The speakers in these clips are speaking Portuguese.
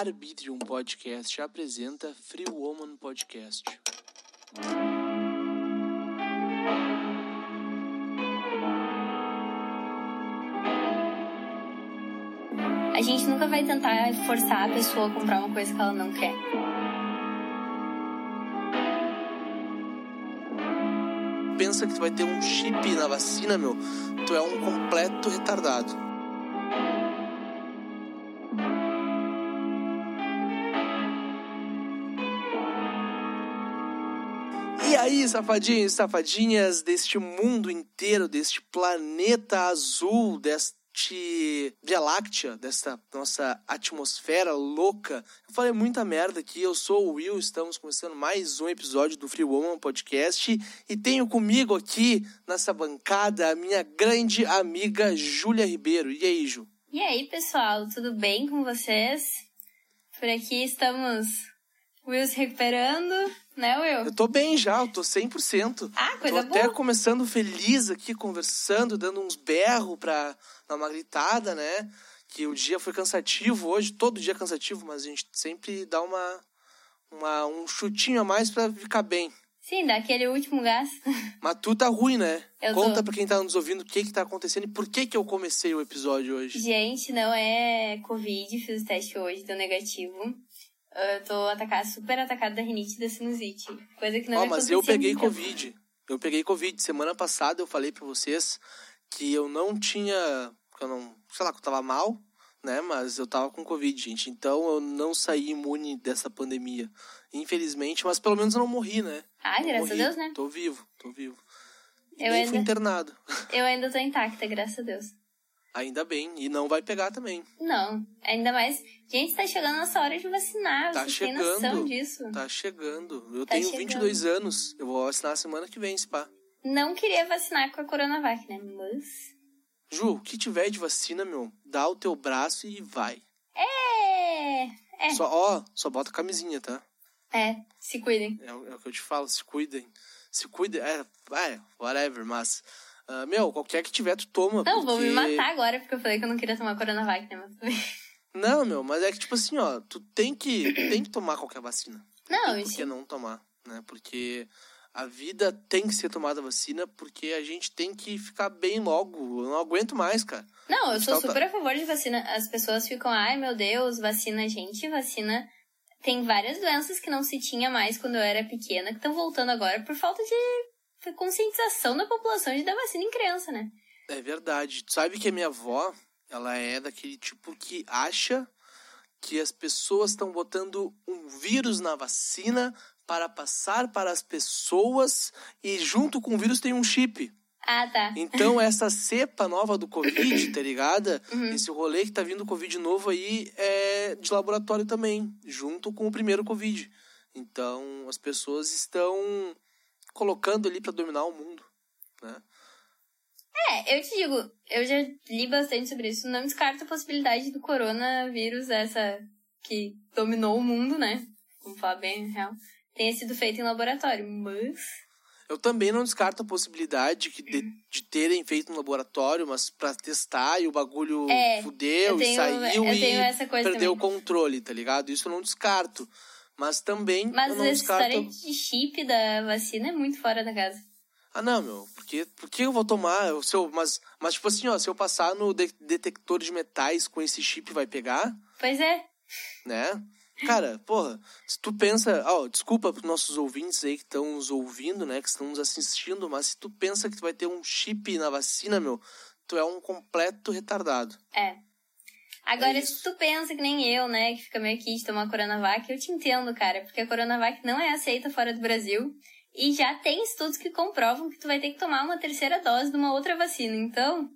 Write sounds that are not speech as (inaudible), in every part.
Arbitrium Podcast apresenta Free Woman Podcast. A gente nunca vai tentar forçar a pessoa a comprar uma coisa que ela não quer. Pensa que tu vai ter um chip na vacina, meu. Tu é um completo retardado. Aí, safadinhos e safadinhas deste mundo inteiro, deste planeta azul, deste Via Láctea, desta nossa atmosfera louca. Eu falei muita merda aqui, eu sou o Will, estamos começando mais um episódio do Free Woman Podcast e tenho comigo aqui nessa bancada a minha grande amiga Júlia Ribeiro. E aí, Ju? E aí, pessoal, tudo bem com vocês? Por aqui estamos Will se recuperando, né, Will? Eu tô bem já, eu tô 100%. Ah, coisa tô até boa. começando feliz aqui, conversando, dando uns berros pra dar uma gritada, né? Que o dia foi cansativo hoje, todo dia é cansativo, mas a gente sempre dá uma, uma um chutinho a mais pra ficar bem. Sim, dá aquele último gás. (laughs) Mas tu tá ruim, né? Eu Conta tô. pra quem tá nos ouvindo o que que tá acontecendo e por que que eu comecei o episódio hoje. Gente, não é Covid, fiz o teste hoje, deu negativo. Eu tô atacada, super atacada da rinite e da sinusite. Coisa que não Ó, me mas eu peguei nunca. Covid. Eu peguei Covid. Semana passada eu falei pra vocês que eu não tinha. que eu não. sei lá, que eu tava mal, né? Mas eu tava com Covid, gente. Então eu não saí imune dessa pandemia. Infelizmente, mas pelo menos eu não morri, né? Ah, graças a morri. Deus, né? Tô vivo, tô vivo. Eu nem ainda- fui internado. (laughs) Eu ainda tô intacta, graças a Deus. Ainda bem. E não vai pegar também. Não, ainda mais. Gente, tá chegando a nossa hora de vacinar. Tá Vocês têm noção chegando. disso? Tá chegando. Eu Tá tenho chegando. 22 anos. Eu vou vacinar semana que vem, pá. Não queria vacinar com a Coronavac, né? Mas. Ju, o que tiver de vacina, meu, dá o teu braço e vai. É. É. Só, ó, só bota a camisinha, tá? É, se cuidem. É, o é o que eu te falo, se cuidem. Se cuidem, é, é whatever, mas. Ah, meu, qualquer que tiver, tu toma. Não, vou me porque- matar agora porque eu falei que eu não queria tomar Coronavac, né? Mas... Não, meu, mas é que, tipo assim, ó, tu tem que, tem que tomar qualquer vacina. Não, Tem por isso. que não tomar, né? Porque a vida tem que ser tomada vacina, porque a gente tem que ficar bem logo. Eu não aguento mais, cara. Não, eu sou Então tá. super a favor de vacina. As pessoas ficam, ai meu Deus, vacina, gente, vacina. Tem várias doenças que não se tinha mais quando eu era pequena, que estão voltando agora por falta de conscientização da população de dar vacina em criança, né? É verdade. Tu sabe que a minha avó, ela é daquele tipo que acha que as pessoas estão botando um vírus na vacina para passar para as pessoas e junto com o vírus tem um chip. Ah, tá. Então (laughs) essa cepa nova do Covid, tá ligada? Uhum. Esse rolê que tá vindo Covid novo aí é de laboratório também, junto com o primeiro Covid. Então as pessoas estão colocando ali para dominar o mundo, né? É, eu te digo, eu já li bastante sobre isso. Não descarto a possibilidade do coronavírus, essa que dominou o mundo, né? Vamos falar bem real. Tenha sido feito em laboratório, mas. Eu também não descarto a possibilidade que de, de terem feito um laboratório, mas pra testar e o bagulho É, fudeu eu tenho- e saiu e perdeu o também. controle, tá ligado? Isso eu não descarto. Mas também Mas essa descarto. história de chip da vacina é muito fora da casa. Ah, não, meu. Porque, por que eu vou tomar? Eu- Se eu, mas, mas, tipo assim, ó, se eu passar no de- detector de metais com esse chip, vai pegar, Pois é. né? Cara, (laughs) porra, se tu pensa. Ó, desculpa pros nossos ouvintes aí que estão nos ouvindo, né? Que estão nos assistindo, mas se tu pensa que tu vai ter um chip na vacina, meu, tu é um completo retardado. É. Agora, É se tu pensa que nem eu, né, que fica meio aqui de tomar Coronavac, eu te entendo, cara, porque a Coronavac não é aceita fora do Brasil e já tem estudos que comprovam que tu vai ter que tomar uma terceira dose de uma outra vacina. Então,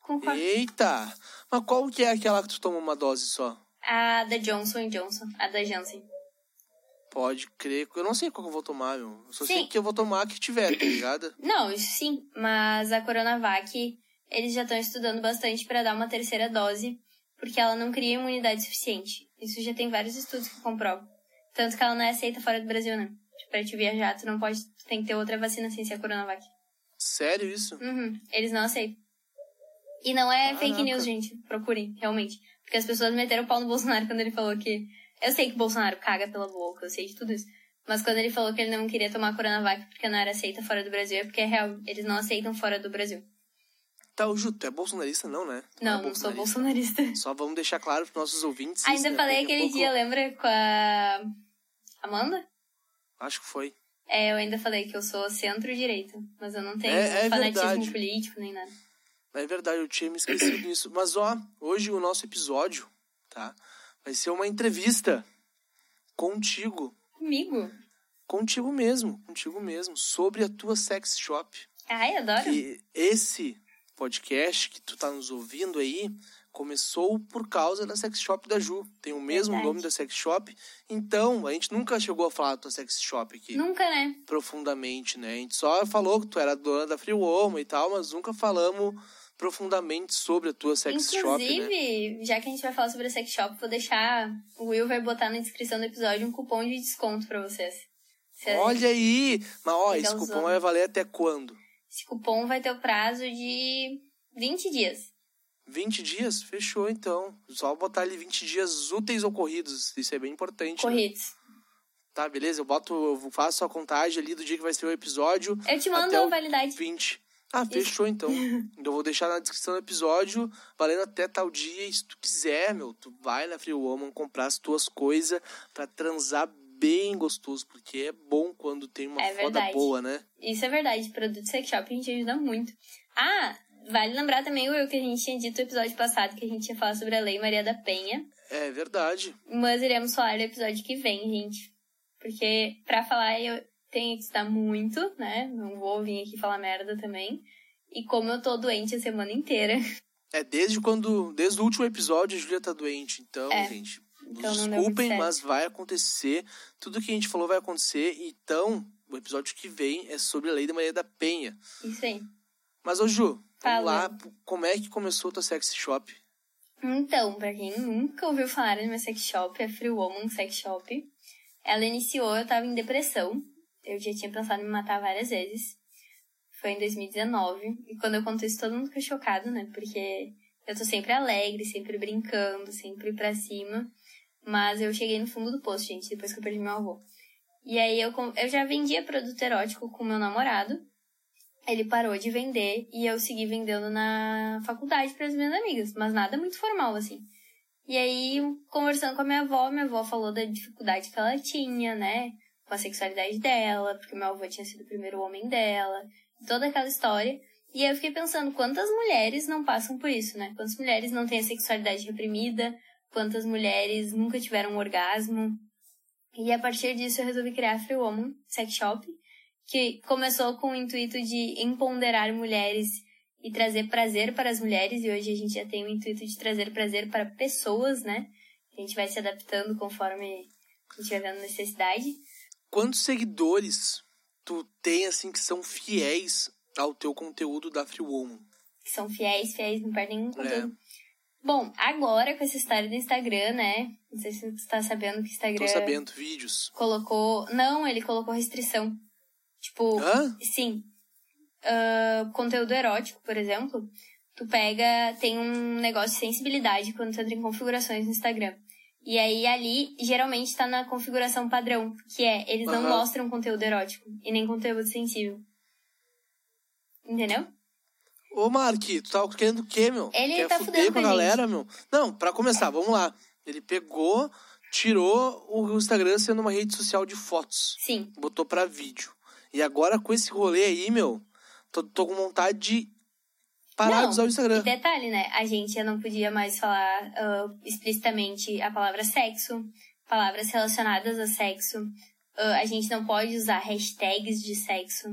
concordo. Eita! Mas qual que é aquela que tu toma uma dose só? A da Johnson Johnson, a da Janssen. Pode crer. Eu não sei qual que eu vou tomar, meu. Eu só Sim. sei que eu vou tomar a que tiver, tá ligado? Não, isso sim, mas a Coronavac, eles já estão estudando bastante para dar uma terceira dose, porque ela não cria imunidade suficiente. Isso já tem vários estudos que comprovam. Tanto que ela não é aceita fora do Brasil, né? Tipo, pra te viajar, tu não pode, tu tem que ter outra vacina sem ser a Coronavac. Sério isso? Uhum, eles não aceitam. E não é fake Caraca. news, gente. Procurem, realmente. Porque as pessoas meteram o pau no Bolsonaro quando ele falou que. Eu sei que o Bolsonaro caga pela boca, eu sei de tudo isso. Mas quando ele falou que ele não queria tomar Coronavac porque não era aceita fora do Brasil, é porque é real. Eles não aceitam fora do Brasil. Tá, o Ju, tu é bolsonarista não, né? Tu Não, é não sou bolsonarista. Só vamos deixar claro pros nossos ouvintes. Ainda isso, né? falei Daqui aquele pouco- dia, lembra com a Amanda? Acho que foi. É, eu ainda falei que eu sou centro-direita, mas eu não tenho É- é fanatismo verdade. político nem nada. É verdade, eu tinha me esquecido disso. Mas ó, hoje o nosso episódio, tá? Vai ser uma entrevista contigo. Comigo? Contigo mesmo, contigo mesmo, sobre a tua sex shop. Ai, adoro. Que esse podcast que tu tá nos ouvindo aí começou por causa da sex shop da Ju. Tem o mesmo Verdade. nome da sex shop. Então, a gente nunca chegou a falar da tua sex shop aqui Nunca, né? profundamente, né? A gente só falou que tu era dona da Free Woman e tal, mas nunca falamos profundamente sobre a tua sex shop, né? Inclusive, já que a gente vai falar sobre a sex shop, vou deixar. O Will vai botar na descrição do episódio um cupom de desconto pra vocês. Olha aí! Mas ó, esse cupom vai valer até quando? Esse cupom vai ter o prazo de 20 dias. 20 dias? Fechou então. Só botar ali 20 dias úteis ou corridos. Isso é bem importante. né? Corridos. Tá, beleza? Eu boto, eu faço a contagem ali do dia que vai ser o episódio. Eu te mando a validade. 20. Ah, fechou (laughs) então. Eu vou deixar na descrição do episódio, valendo até tal dia. E se tu quiser, meu, tu vai na Free Woman comprar as tuas coisas pra transar bem gostoso, porque é bom quando tem uma É foda boa, né? Isso é verdade. Produto sex shop a gente ajuda muito. Ah, vale lembrar também, Will, que a gente tinha dito no episódio passado que a gente ia falar sobre a Lei Maria da Penha. É verdade. Mas iremos falar no episódio que vem, gente. Porque pra falar eu tenho que estudar muito, né? Não vou vir aqui falar merda também. E como eu tô doente a semana inteira, É desde quando. Desde o último episódio a Julia tá doente. Então, É. gente, Então desculpem, mas vai acontecer. Tudo que a gente falou vai acontecer. Então, o episódio que vem é sobre a Lei da Maria da Penha. isso aí. Mas, ô Ju, Fala. vamos lá. Como é que começou a tua sex shop? Então, pra quem nunca ouviu falar no meu sex shop, é Free Woman Sex Shop. Ela iniciou, eu tava em depressão. Eu já tinha pensado em me matar várias vezes. Foi em 2019. E quando eu conto isso, todo mundo fica chocado, né? Porque eu tô sempre alegre, sempre brincando, sempre pra cima. Mas eu cheguei no fundo do poço, gente, depois que eu perdi meu avô. E aí eu, eu já vendia produto erótico com meu namorado. Ele parou de vender e eu segui vendendo na faculdade para as minhas amigas, mas nada muito formal assim. E aí, conversando com a minha avó, minha avó falou da dificuldade que ela tinha, né, com a sexualidade dela, porque meu avô tinha sido o primeiro homem dela, toda aquela história. E aí eu fiquei pensando, quantas mulheres não passam por isso, né? Quantas mulheres não têm a sexualidade reprimida? Quantas mulheres nunca tiveram um orgasmo? E a partir disso eu resolvi criar a Free Woman Sex Shop, que começou com o intuito de empoderar mulheres e trazer prazer para as mulheres, e hoje a gente já tem o intuito de trazer prazer para pessoas, né? A gente vai se adaptando conforme a gente vai vendo necessidade. Quantos seguidores tu tem, assim, que são fiéis ao teu conteúdo da Free Woman? Que são fiéis, fiéis, não perdem nenhum É. conteúdo. Bom, agora com essa história do Instagram, né? Não sei se você está sabendo que o Tô Instagram sabendo, vídeos. colocou. Não, ele colocou restrição. Tipo, Hã? Sim. Ah, conteúdo erótico, por exemplo, tu pega, tem um negócio de sensibilidade quando tu entra em configurações no Instagram. E aí ali, geralmente tá na configuração padrão, que é, eles não mostram conteúdo erótico e nem conteúdo sensível. Entendeu? Ô, Mark, tu tava querendo o quê, meu? Ele Quer tá fuder fudendo com a galera, meu? Não, pra começar, vamos lá. Ele pegou, tirou o Instagram sendo uma rede social de fotos. Sim. Botou pra vídeo. E agora, com esse rolê aí, meu, tô, tô com vontade de parar Não, de usar o Instagram. E detalhe, né? A gente já não podia mais falar ah, explicitamente a palavra sexo, palavras relacionadas a sexo. Ah, a gente não pode usar hashtags de sexo.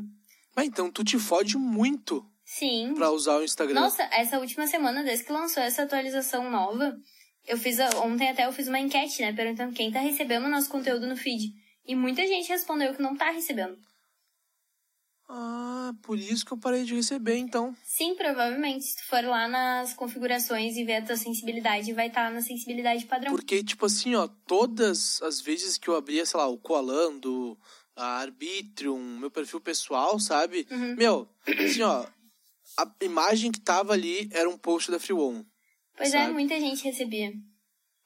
Mas então, tu te fode muito Sim. pra usar o Instagram. Nossa, essa última semana, desde que lançou essa atualização nova, eu fiz. a- ontem até eu fiz uma enquete, né? Perguntando quem tá recebendo o nosso conteúdo no feed. E muita gente respondeu que não tá recebendo. Ah, por isso que eu parei de receber, então. Sim, provavelmente. Se tu for lá nas configurações e ver a tua sensibilidade, vai estar na sensibilidade padrão. Porque, tipo assim, ó, todas as vezes que eu abria, sei lá, o Coalando, a Arbitrium, meu perfil pessoal, sabe? Uhum. Meu, assim, ó, a imagem que tava ali era um post da Free Woman. Pois é, sabe? muita gente recebia.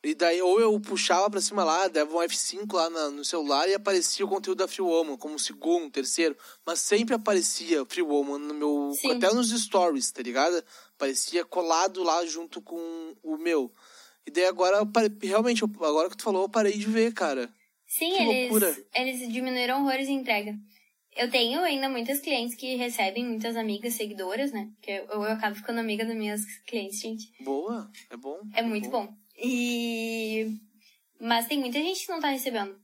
E daí, ou eu puxava pra cima lá, dava um F5 lá na- no celular e aparecia o conteúdo da Free Woman, como segundo, terceiro. Mas sempre aparecia Free Woman no meu. Sim. Até nos stories, tá ligado? Aparecia colado lá junto com o meu. E daí agora, realmente, agora que tu falou, eu parei de ver, cara. Sim, Que eles, loucura. eles diminuíram horrores em entrega. Eu tenho ainda muitas clientes que recebem, muitas amigas seguidoras, né? Que eu, eu acabo ficando amiga das minhas clientes, gente. Boa, é bom. É muito bom. E. Mas tem muita gente que não tá recebendo.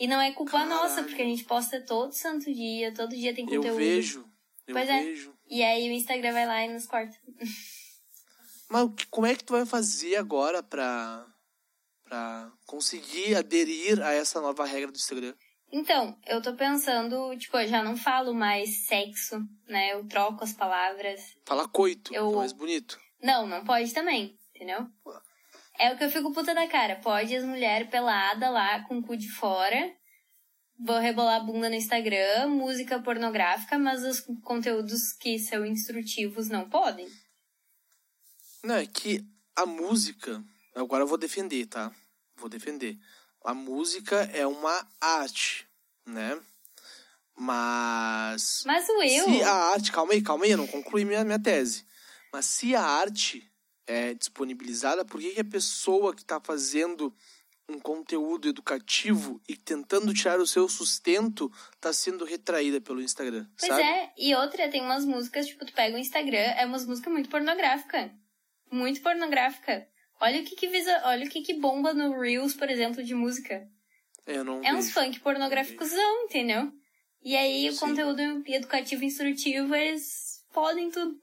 E não é culpa Caralho. nossa, porque a gente posta todo santo dia, todo dia tem conteúdo. Eu vejo, eu Pois é. vejo. E aí o Instagram vai lá e nos corta. (laughs) Mas como é que tu vai fazer agora pra, pra conseguir aderir a essa nova regra do Instagram? Então, eu tô pensando, tipo, eu já não falo mais sexo, né? Eu troco as palavras. Fala coito, Eu- mais bonito. Não, não pode também, entendeu? É o que eu fico puta da cara. Pode as mulheres peladas lá com o cu de fora, vou rebolar a bunda no Instagram, música pornográfica, mas os conteúdos que são instrutivos não podem. Não, é que a música. Agora eu vou defender, tá? Vou defender. A música é uma arte, né? Mas. Mas o eu. Se a arte. Calma aí, calma aí, eu não concluí minha, minha tese. Mas se a arte é disponibilizada, por que, que a pessoa que está fazendo um conteúdo educativo e tentando tirar o seu sustento está sendo retraída pelo Instagram? Pois sabe? é, e outra, tem umas músicas, tipo, tu pega o Instagram, é umas músicas muito pornográficas. Muito pornográfica. Olha o que que, visa, olha o que que bomba no Reels, por exemplo, de música. Eu não É uns funk pornográficos, entendeu? E aí o Sim. conteúdo educativo e instrutivo, eles podem tudo.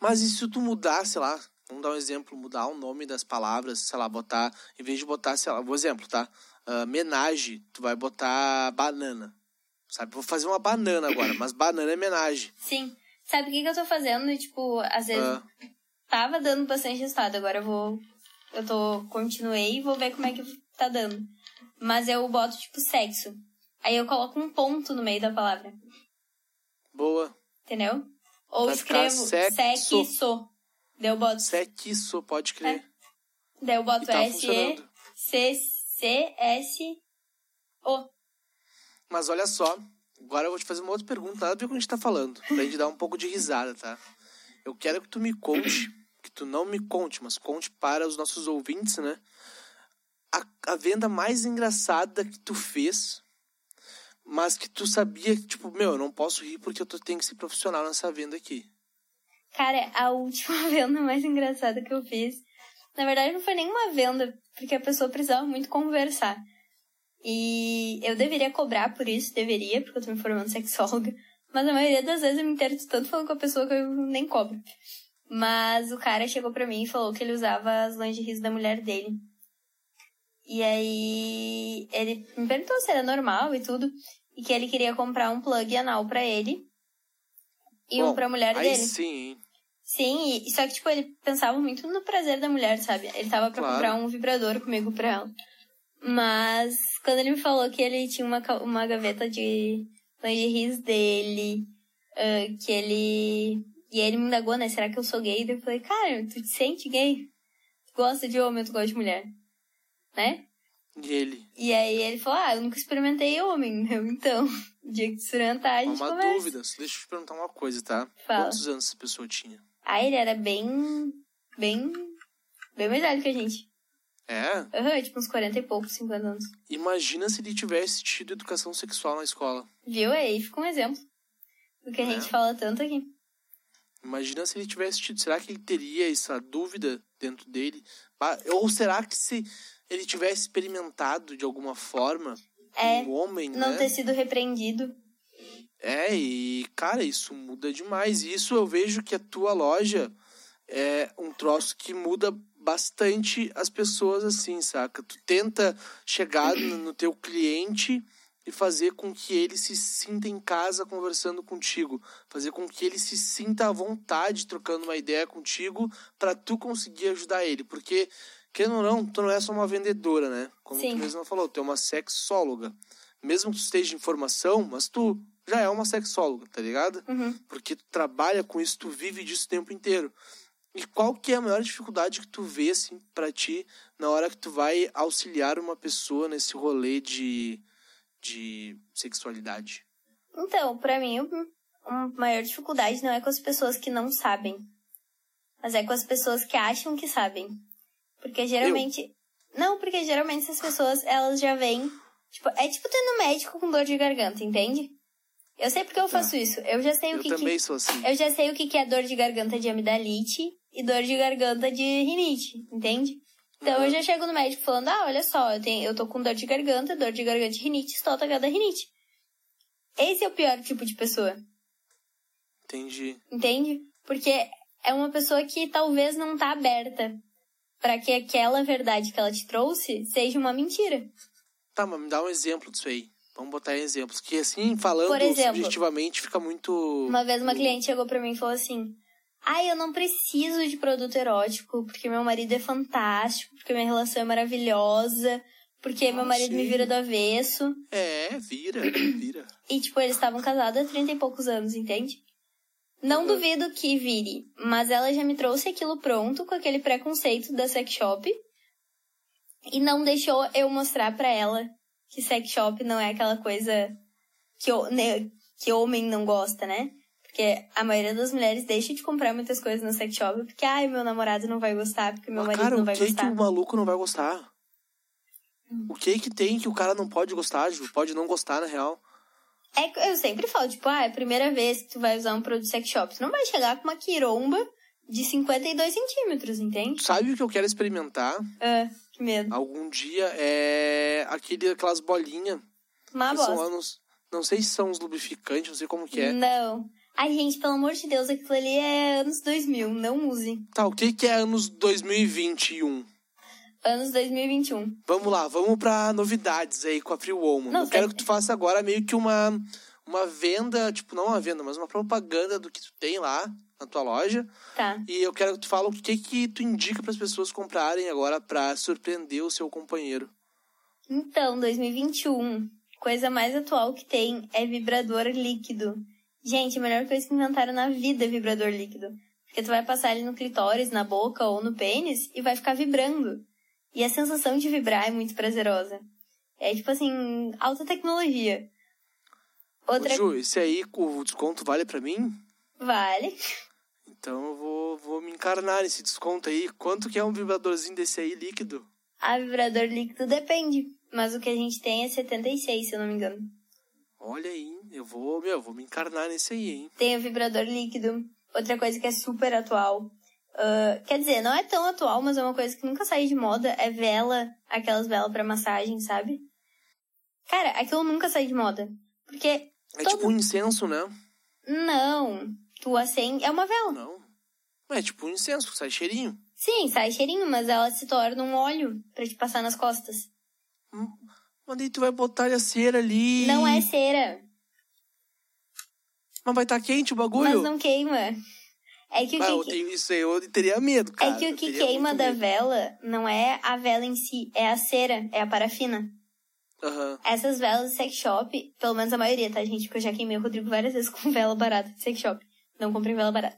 Mas e se tu mudar, sei lá, vamos dar um exemplo, mudar o nome das palavras, sei lá, botar, em vez de botar, sei lá, vou exemplo, tá? Ah, menage, tu vai botar banana. Sabe? Vou fazer uma banana agora, mas banana é menage. Sim. Sabe o que, que eu tô fazendo? Tipo, às vezes Ah, tava dando bastante resultado, agora eu vou. Eu tô. Continuei e vou ver como é que tá dando. Mas eu boto, tipo, sexo. Aí eu coloco um ponto no meio da palavra. boa. Entendeu? Ou Vai escrevo sexo. sexo. Daí eu boto. Sexo, pode crer. Daí eu boto tá S, E. C, C, S, O. Mas olha só, agora eu vou te fazer uma outra pergunta, nada a ver com o que a gente tá falando, pra gente dar um pouco de risada, tá? Eu quero que tu me conte, que tu não me conte, mas conte para os nossos ouvintes, né? A, a venda mais engraçada que tu fez, mas que tu sabia que, tipo, meu, eu não posso rir porque eu tenho que ser profissional nessa venda aqui. Cara, a (laughs) última venda mais engraçada que eu fiz. Na verdade, não foi nenhuma venda, porque a pessoa precisava muito conversar. E eu deveria cobrar por isso, deveria, porque eu tô me formando sexóloga. Mas a maioria das vezes eu me interesso tanto falando com a pessoa que eu nem cobro. Mas o cara chegou pra mim e falou que ele usava as lingeries da mulher dele. E aí ele me perguntou se era normal e tudo. E que ele queria comprar um plug anal pra ele. E um Bom, pra mulher dele. sim? Sim, e, só que, tipo, ele pensava muito no prazer da mulher, sabe? Ele tava pra Claro. comprar um vibrador comigo pra ela. Mas, quando ele me falou que ele tinha uma, uma gaveta de lingeries dele, ah, que ele... E ele me indagou, né? Será que eu sou gay? Daí eu falei, cara, tu te sente gay? Tu gosta de homem, tu gosta de mulher? Né? E ele? E aí ele falou, ah, eu nunca experimentei homem, (laughs) né? Então, (laughs) o dia que tu experimentar, a gente Uma conversa. dúvida, deixa eu te perguntar uma coisa, tá? Fala. Quantos anos essa pessoa tinha? Ah, ele era bem... Bem... Bem mais velho que a gente. É? Aham, tipo uns 40 e poucos, 50 anos. Imagina se ele tivesse tido educação sexual na escola. Viu? Aí fica um exemplo. Do que a É. gente fala tanto aqui. Imagina se ele tivesse tido. Será que ele teria essa dúvida dentro dele? Ou será que se ele tivesse experimentado de alguma forma É, um homem, Não né? ter sido repreendido. É, e cara, isso muda demais. E isso eu vejo que a tua loja é um troço que muda bastante as pessoas assim, saca? Tu tenta chegar no teu cliente e fazer com que ele se sinta em casa conversando contigo, fazer com que ele se sinta à vontade trocando uma ideia contigo para tu conseguir ajudar ele, porque querendo ou não, tu não é só uma vendedora, né? Como Sim. tu mesmo falou, tu é uma sexóloga. Mesmo que tu esteja em formação, mas tu já é uma sexóloga, tá ligado? Uhum. Porque tu trabalha com isso, tu vive disso o tempo inteiro. E qual que é a maior dificuldade que tu vê, assim, pra ti, na hora que tu vai auxiliar uma pessoa nesse rolê de, de sexualidade? Então, pra mim, a maior dificuldade não é com as pessoas que não sabem, mas é com as pessoas que acham que sabem. Porque geralmente. Eu? Não, porque geralmente essas pessoas, elas já vêm. Tipo, é tipo ter no médico com dor de garganta, entende? Eu sei porque eu faço tá. isso. Eu já sei o que. Eu também que... sou assim. Eu já sei o que é dor de garganta de amidalite e dor de garganta de rinite, entende? Então uhum. eu já chego no médico falando: ah, olha só, eu, tenho, eu tô com dor de garganta, dor de garganta de rinite, estou atacada da rinite. Esse é o pior tipo de pessoa. Entendi. Entende? Porque é uma pessoa que talvez não tá aberta para que aquela verdade que ela te trouxe seja uma mentira. Tá, mas me dá um exemplo disso aí. Vamos botar em exemplos. Que assim, falando Por exemplo, subjetivamente, fica muito. Uma vez uma cliente chegou pra mim e falou assim: Ai, eu não preciso de produto erótico, porque meu marido é fantástico, porque minha relação é maravilhosa, porque meu marido sim. me vira do avesso. É, vira, (clears throat) vira. E, tipo, eles estavam casados há 30 e poucos anos, entende? Não uhum. duvido que vire, mas ela já me trouxe aquilo pronto, com aquele preconceito da sex shop. E não deixou eu mostrar para ela que sex shop não é aquela coisa que, né, que homem não gosta, né? Porque a maioria das mulheres deixa de comprar muitas coisas no sex shop porque, ai, meu namorado não vai gostar, porque meu Mas, marido cara, não vai gostar. o que que o maluco não vai gostar? Hum. O que que tem que o cara não pode gostar, Ju? Pode não gostar, na real. É, eu sempre falo, tipo, ah, é a primeira vez que tu vai usar um produto sex shop. Tu não vai chegar com uma quiromba de 52 centímetros, entende? Sabe o que eu quero experimentar? Ah, que medo. Algum dia é aquele, aquelas bolinhas. Uma bosta. São anos, não sei se são os lubrificantes, não sei como que é. Não. Ai, gente, pelo amor de Deus, aquilo ali é anos 2000, não use. Tá, o que que é anos 2021? Anos 2021. Vamos lá, vamos pra novidades aí com a Free Woman. Não, Eu quero que tu faça agora meio que uma, uma venda, tipo, não uma venda, mas uma propaganda do que tu tem lá na tua loja. Tá. E eu quero que tu fale o que que tu indica para as pessoas comprarem agora para surpreender o seu companheiro. Então, 2021, coisa mais atual que tem é vibrador líquido. Gente, a melhor coisa que inventaram na vida é vibrador líquido. Porque tu vai passar ele no clitóris, na boca ou no pênis e vai ficar vibrando. E a sensação de vibrar é muito prazerosa. É tipo assim, alta tecnologia. Outra... Ô, Ju, esse aí, o desconto vale para mim? Vale. Então eu vou, vou me encarnar nesse desconto aí. Quanto que é um vibradorzinho desse aí líquido? Ah, vibrador líquido depende. Mas o que a gente tem é 76, se eu não me engano. Olha aí, eu vou, meu, vou me encarnar nesse aí, hein? Tem o vibrador líquido. Outra coisa que é super atual Uh, quer dizer, não é tão atual, mas é uma coisa que nunca sai de moda. É vela, aquelas velas para massagem, sabe? Cara, aquilo nunca sai de moda. Porque. É todo... tipo um incenso, né? Não. Tu acende. É uma vela. Não. É tipo um incenso, sai cheirinho. Sim, sai cheirinho, mas ela se torna um óleo para te passar nas costas. Hum, mas aí tu vai botar a cera ali. Não é cera. Mas vai estar tá quente o bagulho? Mas não queima. É que o que... Eu tenho isso aí, eu teria medo, cara. É que o que queima da medo. vela não é a vela em si, é a cera, é a parafina. Uhum. Essas velas de sex shop, pelo menos a maioria, tá, gente? Porque eu já queimei o Rodrigo várias vezes (laughs) com vela barata de sex shop. Não comprei vela barata.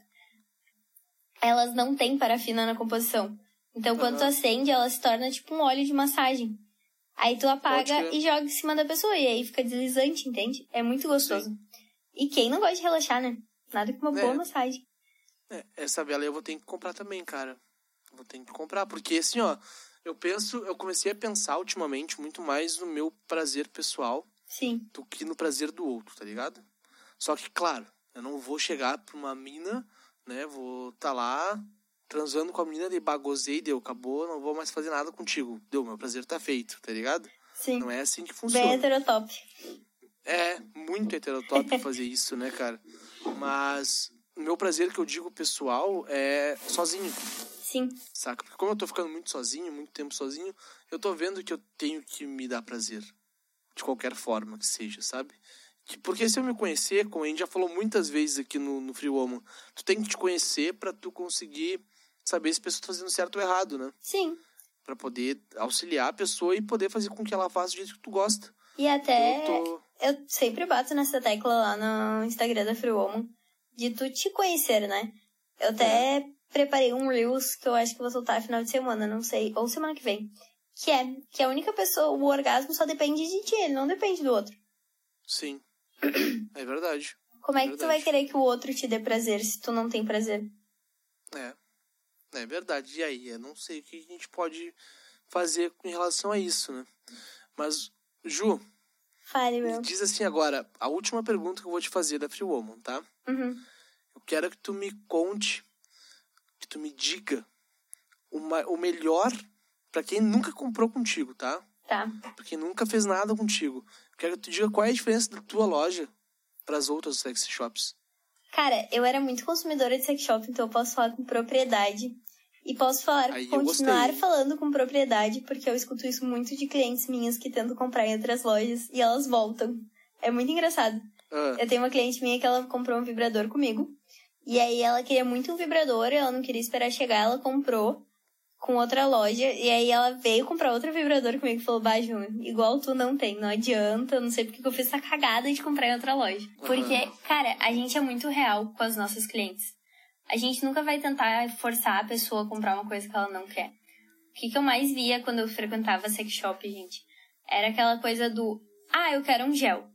Elas não têm parafina na composição. Então, uhum. quando tu acende, ela se torna tipo um óleo de massagem. Aí tu apaga e joga em cima da pessoa. E aí fica deslizante, entende? É muito gostoso. Sim. E quem não gosta de relaxar, né? Nada com uma é. boa massagem. É, essa vela eu vou ter que comprar também, cara. Vou ter que comprar, porque assim, ó, eu penso, eu comecei a pensar ultimamente muito mais no meu prazer pessoal Sim. do que no prazer do outro, tá ligado? Só que, claro, eu não vou chegar pra uma mina, né? Vou tá lá transando com a mina, de bagosei, deu, acabou, não vou mais fazer nada contigo. Deu, meu prazer tá feito, tá ligado? Sim. Não é assim que funciona. Bem heterotop. É, muito heterotop fazer isso, né, cara? Mas o meu prazer que eu digo pessoal é sozinho. Sim. Saca? Porque como eu tô ficando muito sozinho, muito tempo sozinho, eu tô vendo que eu tenho que me dar prazer. De qualquer forma que seja, sabe? Porque se eu me conhecer, como a gente já falou muitas vezes aqui no, no Free Woman, tu tem que te conhecer para tu conseguir saber se a pessoa tá fazendo certo ou errado, né? Sim. para poder auxiliar a pessoa e poder fazer com que ela faça do jeito que tu gosta. E até. Então, eu, tô... eu sempre bato nessa tecla lá no Instagram da Free Woman de tu te conhecer, né? Eu até é. preparei um Reels que eu acho que vou soltar final de semana, não sei, ou semana que vem. Que é que a única pessoa, o orgasmo só depende de ti, ele não depende do outro. Sim. É verdade. Como é, É que tu vai verdade. querer que o outro te dê prazer se tu não tem prazer? É. É verdade. E aí? Eu não sei o que a gente pode fazer em relação a isso, né? Mas, Ju, Fale, me meu. diz assim agora, a última pergunta que eu vou te fazer da Free Woman, tá? Uhum. Eu quero que tu me conte, que tu me diga o, ma- o melhor pra quem nunca comprou contigo, tá? Tá. Pra quem nunca fez nada contigo. Eu quero que tu diga qual é a diferença da tua loja pras outras sexy shops. Cara, eu era muito consumidora de sex shop, então eu posso falar com propriedade. E posso falar, Aí continuar falando com propriedade, porque eu escuto isso muito de clientes minhas que tentam comprar em outras lojas e elas voltam. É muito engraçado. Ah, Eu tenho uma cliente minha que ela comprou um vibrador comigo. E aí ela queria muito um vibrador, ela não queria esperar chegar, ela comprou com outra loja. E aí ela veio comprar outro vibrador comigo e falou, bah, Júnior, igual tu não tem, não adianta, não sei porque que eu fiz essa cagada de comprar em outra loja. Porque, cara, a gente é muito real com as nossas clientes. A gente nunca vai tentar forçar a pessoa a comprar uma coisa que ela não quer. O que, que eu mais via quando eu frequentava sex shop, gente? Era aquela coisa do, ah, eu quero um gel.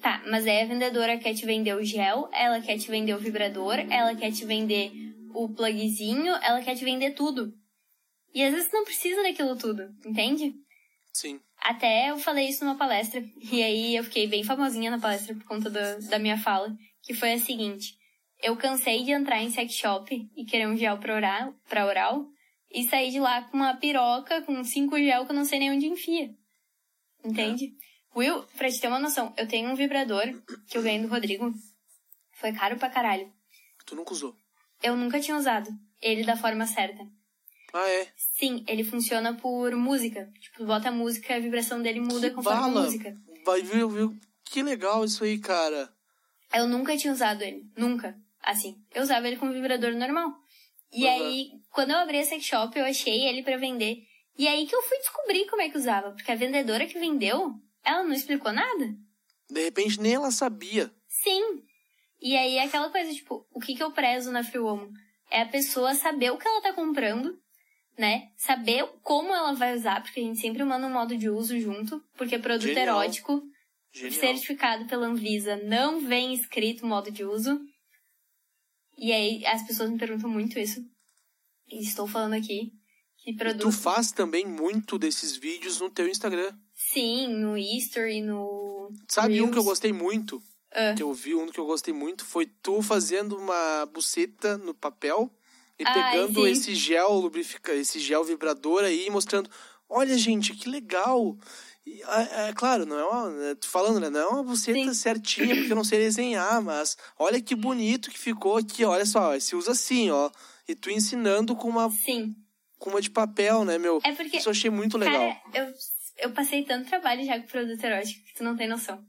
Tá, mas aí a vendedora quer te vender o gel, ela quer te vender o vibrador, ela quer te vender o plugzinho, ela quer te vender tudo. E às vezes não precisa daquilo tudo, entende? sim. Até eu falei isso numa palestra, e aí eu fiquei bem famosinha na palestra por conta da, da minha fala, que foi a seguinte. Eu cansei de entrar em sex shop e querer um gel pra oral, pra oral e sair de lá com uma piroca, com cinco gel que eu não sei nem onde enfia. Entende? Will, pra te ter uma noção, eu tenho um vibrador que eu ganhei do Rodrigo. Foi caro pra caralho. Tu nunca usou. Eu nunca tinha usado ele da forma certa. Ah, é? Sim, ele funciona por música. Tipo, bota a música, a vibração dele muda Que conforme bala. a música. Vai ver, viu? Que legal isso aí, cara. Eu nunca tinha usado ele. Nunca. Assim. Eu usava ele como vibrador normal. E Uhum. aí, quando eu abri a sex shop, eu achei ele pra vender. E aí que eu fui descobrir como é que usava. Porque a vendedora que vendeu, ela não explicou nada. De repente nem ela sabia. Sim. E aí aquela coisa, tipo, o que, que eu prezo na Free Woman? É a pessoa saber o que ela tá comprando, né? Saber como ela vai usar, porque a gente sempre manda um modo de uso junto, porque produto Genial. erótico, Genial. certificado pela Anvisa, não vem escrito modo de uso. E aí as pessoas me perguntam muito isso. E estou falando aqui que produto. Tu faz também muito desses vídeos no teu Instagram. Sim, no History, no. Sabe um Reels. que eu gostei muito? Ah. Que eu vi, um que eu gostei muito foi tu fazendo uma buceta no papel e Ai, pegando sim. esse gel lubrifica, esse gel vibrador aí e mostrando, olha gente, que legal. E, é, é claro, não é uma, é, tô falando, né, não é uma buceta Sim. certinha porque eu não sei desenhar, mas olha que bonito que ficou aqui, olha só, se usa assim, ó. E tu ensinando com uma Sim. com uma de papel, né, meu? É porque. Isso eu achei muito legal. Cara, eu, eu passei tanto trabalho já com produto erótico que tu não tem noção.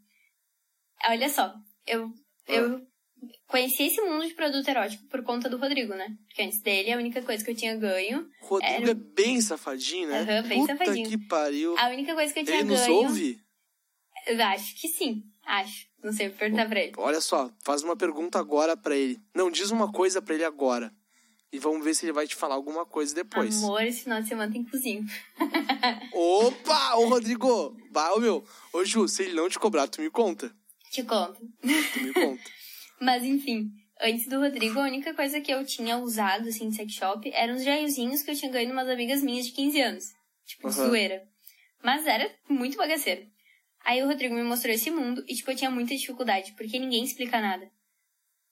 Olha só, eu, Ah. eu conheci esse mundo de produto erótico por conta do Rodrigo, né? Porque antes dele, a única coisa que eu tinha ganho. Rodrigo era- é bem safadinho, né? Aham, bem Puta safadinho. que pariu. A única coisa que eu tinha Ele nos ganho. ouve? Eu acho que sim. Acho. Não sei, vou perguntar pra ele. Olha só, faz uma pergunta agora pra ele. Não, diz uma coisa pra ele agora. E vamos ver se ele vai te falar alguma coisa depois. Amor, esse final de semana tem cozinho. (laughs) Opa! Ô, Rodrigo! Vai, ô, meu. Ô, Ju, se ele não te cobrar, tu me conta. Te conto. Tu me conta. Mas enfim, antes do Rodrigo, a única coisa que eu tinha usado, assim, de sex shop eram os gelzinhos que eu tinha ganho de umas amigas minhas de 15 anos. Tipo, de Aham. zoeira. Mas era muito bagaceiro. Aí o Rodrigo me mostrou esse mundo e, tipo, eu tinha muita dificuldade, porque ninguém explica nada.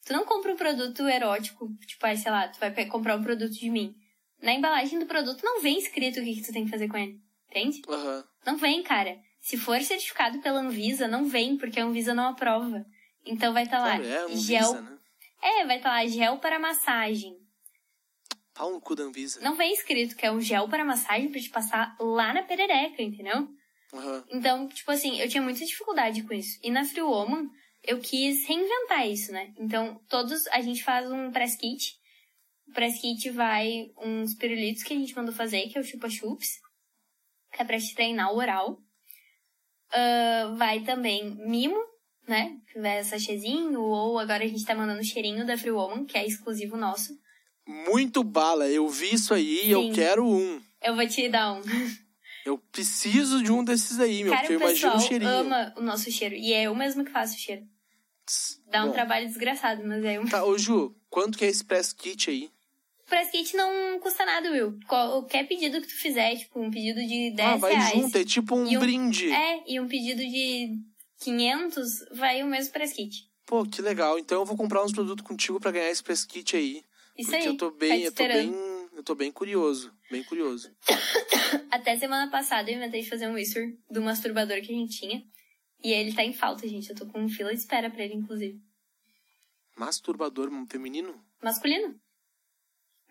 Tu não compra um produto erótico, tipo, aí, sei lá, tu vai comprar um produto de mim. Na embalagem do produto não vem escrito o que, que tu tem que fazer com ele. Entende? Aham. Não vem, cara. Se for certificado pela Anvisa, não vem, porque a Anvisa não aprova. Então vai estar lá, Claro, é, Anvisa, gel. né? É, vai estar lá, gel para massagem. Pau no cu da Anvisa. Não vem escrito que é um gel para massagem pra te passar lá na perereca, entendeu? Aham. Então, tipo assim, eu tinha muita dificuldade com isso. E na Free Woman, eu quis reinventar isso, né? Então, todos, a gente faz um press kit. O press kit vai uns pirulitos que a gente mandou fazer, que é o chupa chups. Que é pra te treinar o oral. Ah, vai também mimo, né? Vai sachêzinho, ou agora a gente tá mandando cheirinho da Free Woman, que é exclusivo nosso. Muito bala. Eu vi isso aí e eu quero um. Eu vou te dar um. Eu preciso de um desses aí, meu, Cara, porque eu o imagino o cheirinho. ama o nosso cheiro. E é eu mesmo que faço o cheiro. Dá um Bom, trabalho desgraçado, mas é um. Tá, ô Ju, quanto que é esse press kit aí? O press kit não custa nada, Will. Qualquer pedido que tu fizer, tipo, um pedido de 10 ah, vai reais. junto, é tipo um, um- brinde. É, e um pedido de 500 vai o mesmo press kit. Pô, que legal. Então eu vou comprar uns produtos contigo pra ganhar esse press kit aí. Isso porque aí. eu tô tá bem, eu tô bem, eu tô bem curioso, bem curioso. (coughs) Até semana passada eu inventei de fazer um whisper do masturbador que a gente tinha. E ele tá em falta, gente. Eu tô com fila de espera pra ele, inclusive. Masturbador feminino? Masculino.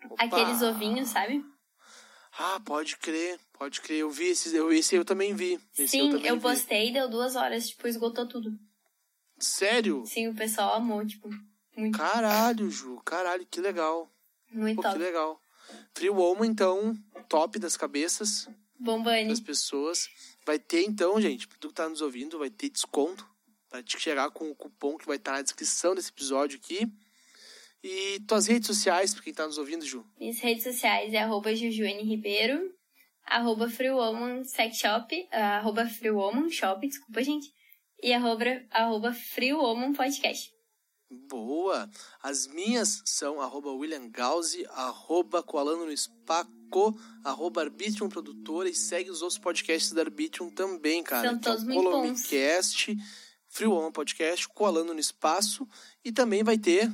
Opa. Aqueles ovinhos, sabe? Ah, pode crer, pode crer. Eu vi esse, eu, esse eu também vi. Esse Sim, também eu vi. postei, deu duas horas, tipo, esgotou tudo. Sério? Sim, o pessoal amou, tipo, muito, Caralho, Ju, caralho, que legal. muito Pô, que top. legal. Free Woman, então, top das cabeças Bombani. das pessoas. Vai ter, então, gente, pra tu que tá nos ouvindo, vai ter desconto. Vai te chegar com o cupom que vai estar na descrição desse episódio aqui. E tuas redes sociais, pra quem tá nos ouvindo, Ju. Minhas redes sociais é arroba Jujuene Ribeiro, arroba Freewoman Sex Shop, ah, arroba Freewoman Shop, desculpa, gente, e arroba, arroba Freewoman Podcast. Boa! As minhas são arroba William Gauzi, arroba Coalando no Spaco, arroba Arbitrium Produtora e segue os outros podcasts da Arbitrium também, cara. São é todos muito bons. Colomicast, Free Woman Podcast, Coalando no Espaço e também vai ter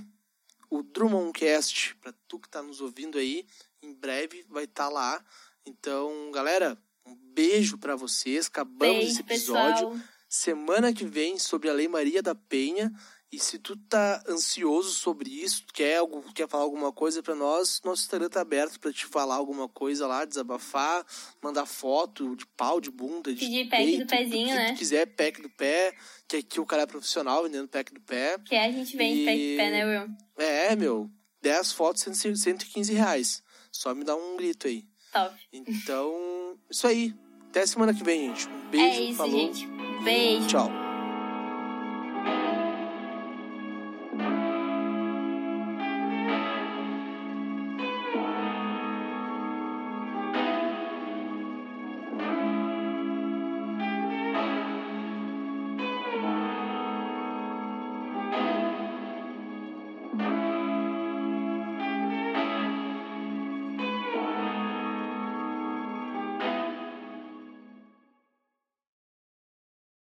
o Drummondcast, pra tu que tá nos ouvindo aí, em breve vai estar lá. Então, galera, um beijo pra vocês, acabamos Beijo, esse episódio pessoal. semana que vem sobre a Lei Maria da Penha. E se tu tá ansioso sobre isso, quer, algo, quer falar alguma coisa pra nós, nosso Instagram tá aberto pra te falar alguma coisa lá, desabafar, mandar foto de pau, de bunda, de Pedir pack peito, do pezinho, que né? tu quiser, pack do pé, que aqui o cara é profissional vendendo pack do pé. Que a gente vende E- pé de pé, né, Will? É, meu, 10 fotos, 100 115 reais. Só me dá um grito aí. Top. Então, isso aí. Até semana que vem, gente. Um beijo, é isso, falou. gente. Beijo. Tchau.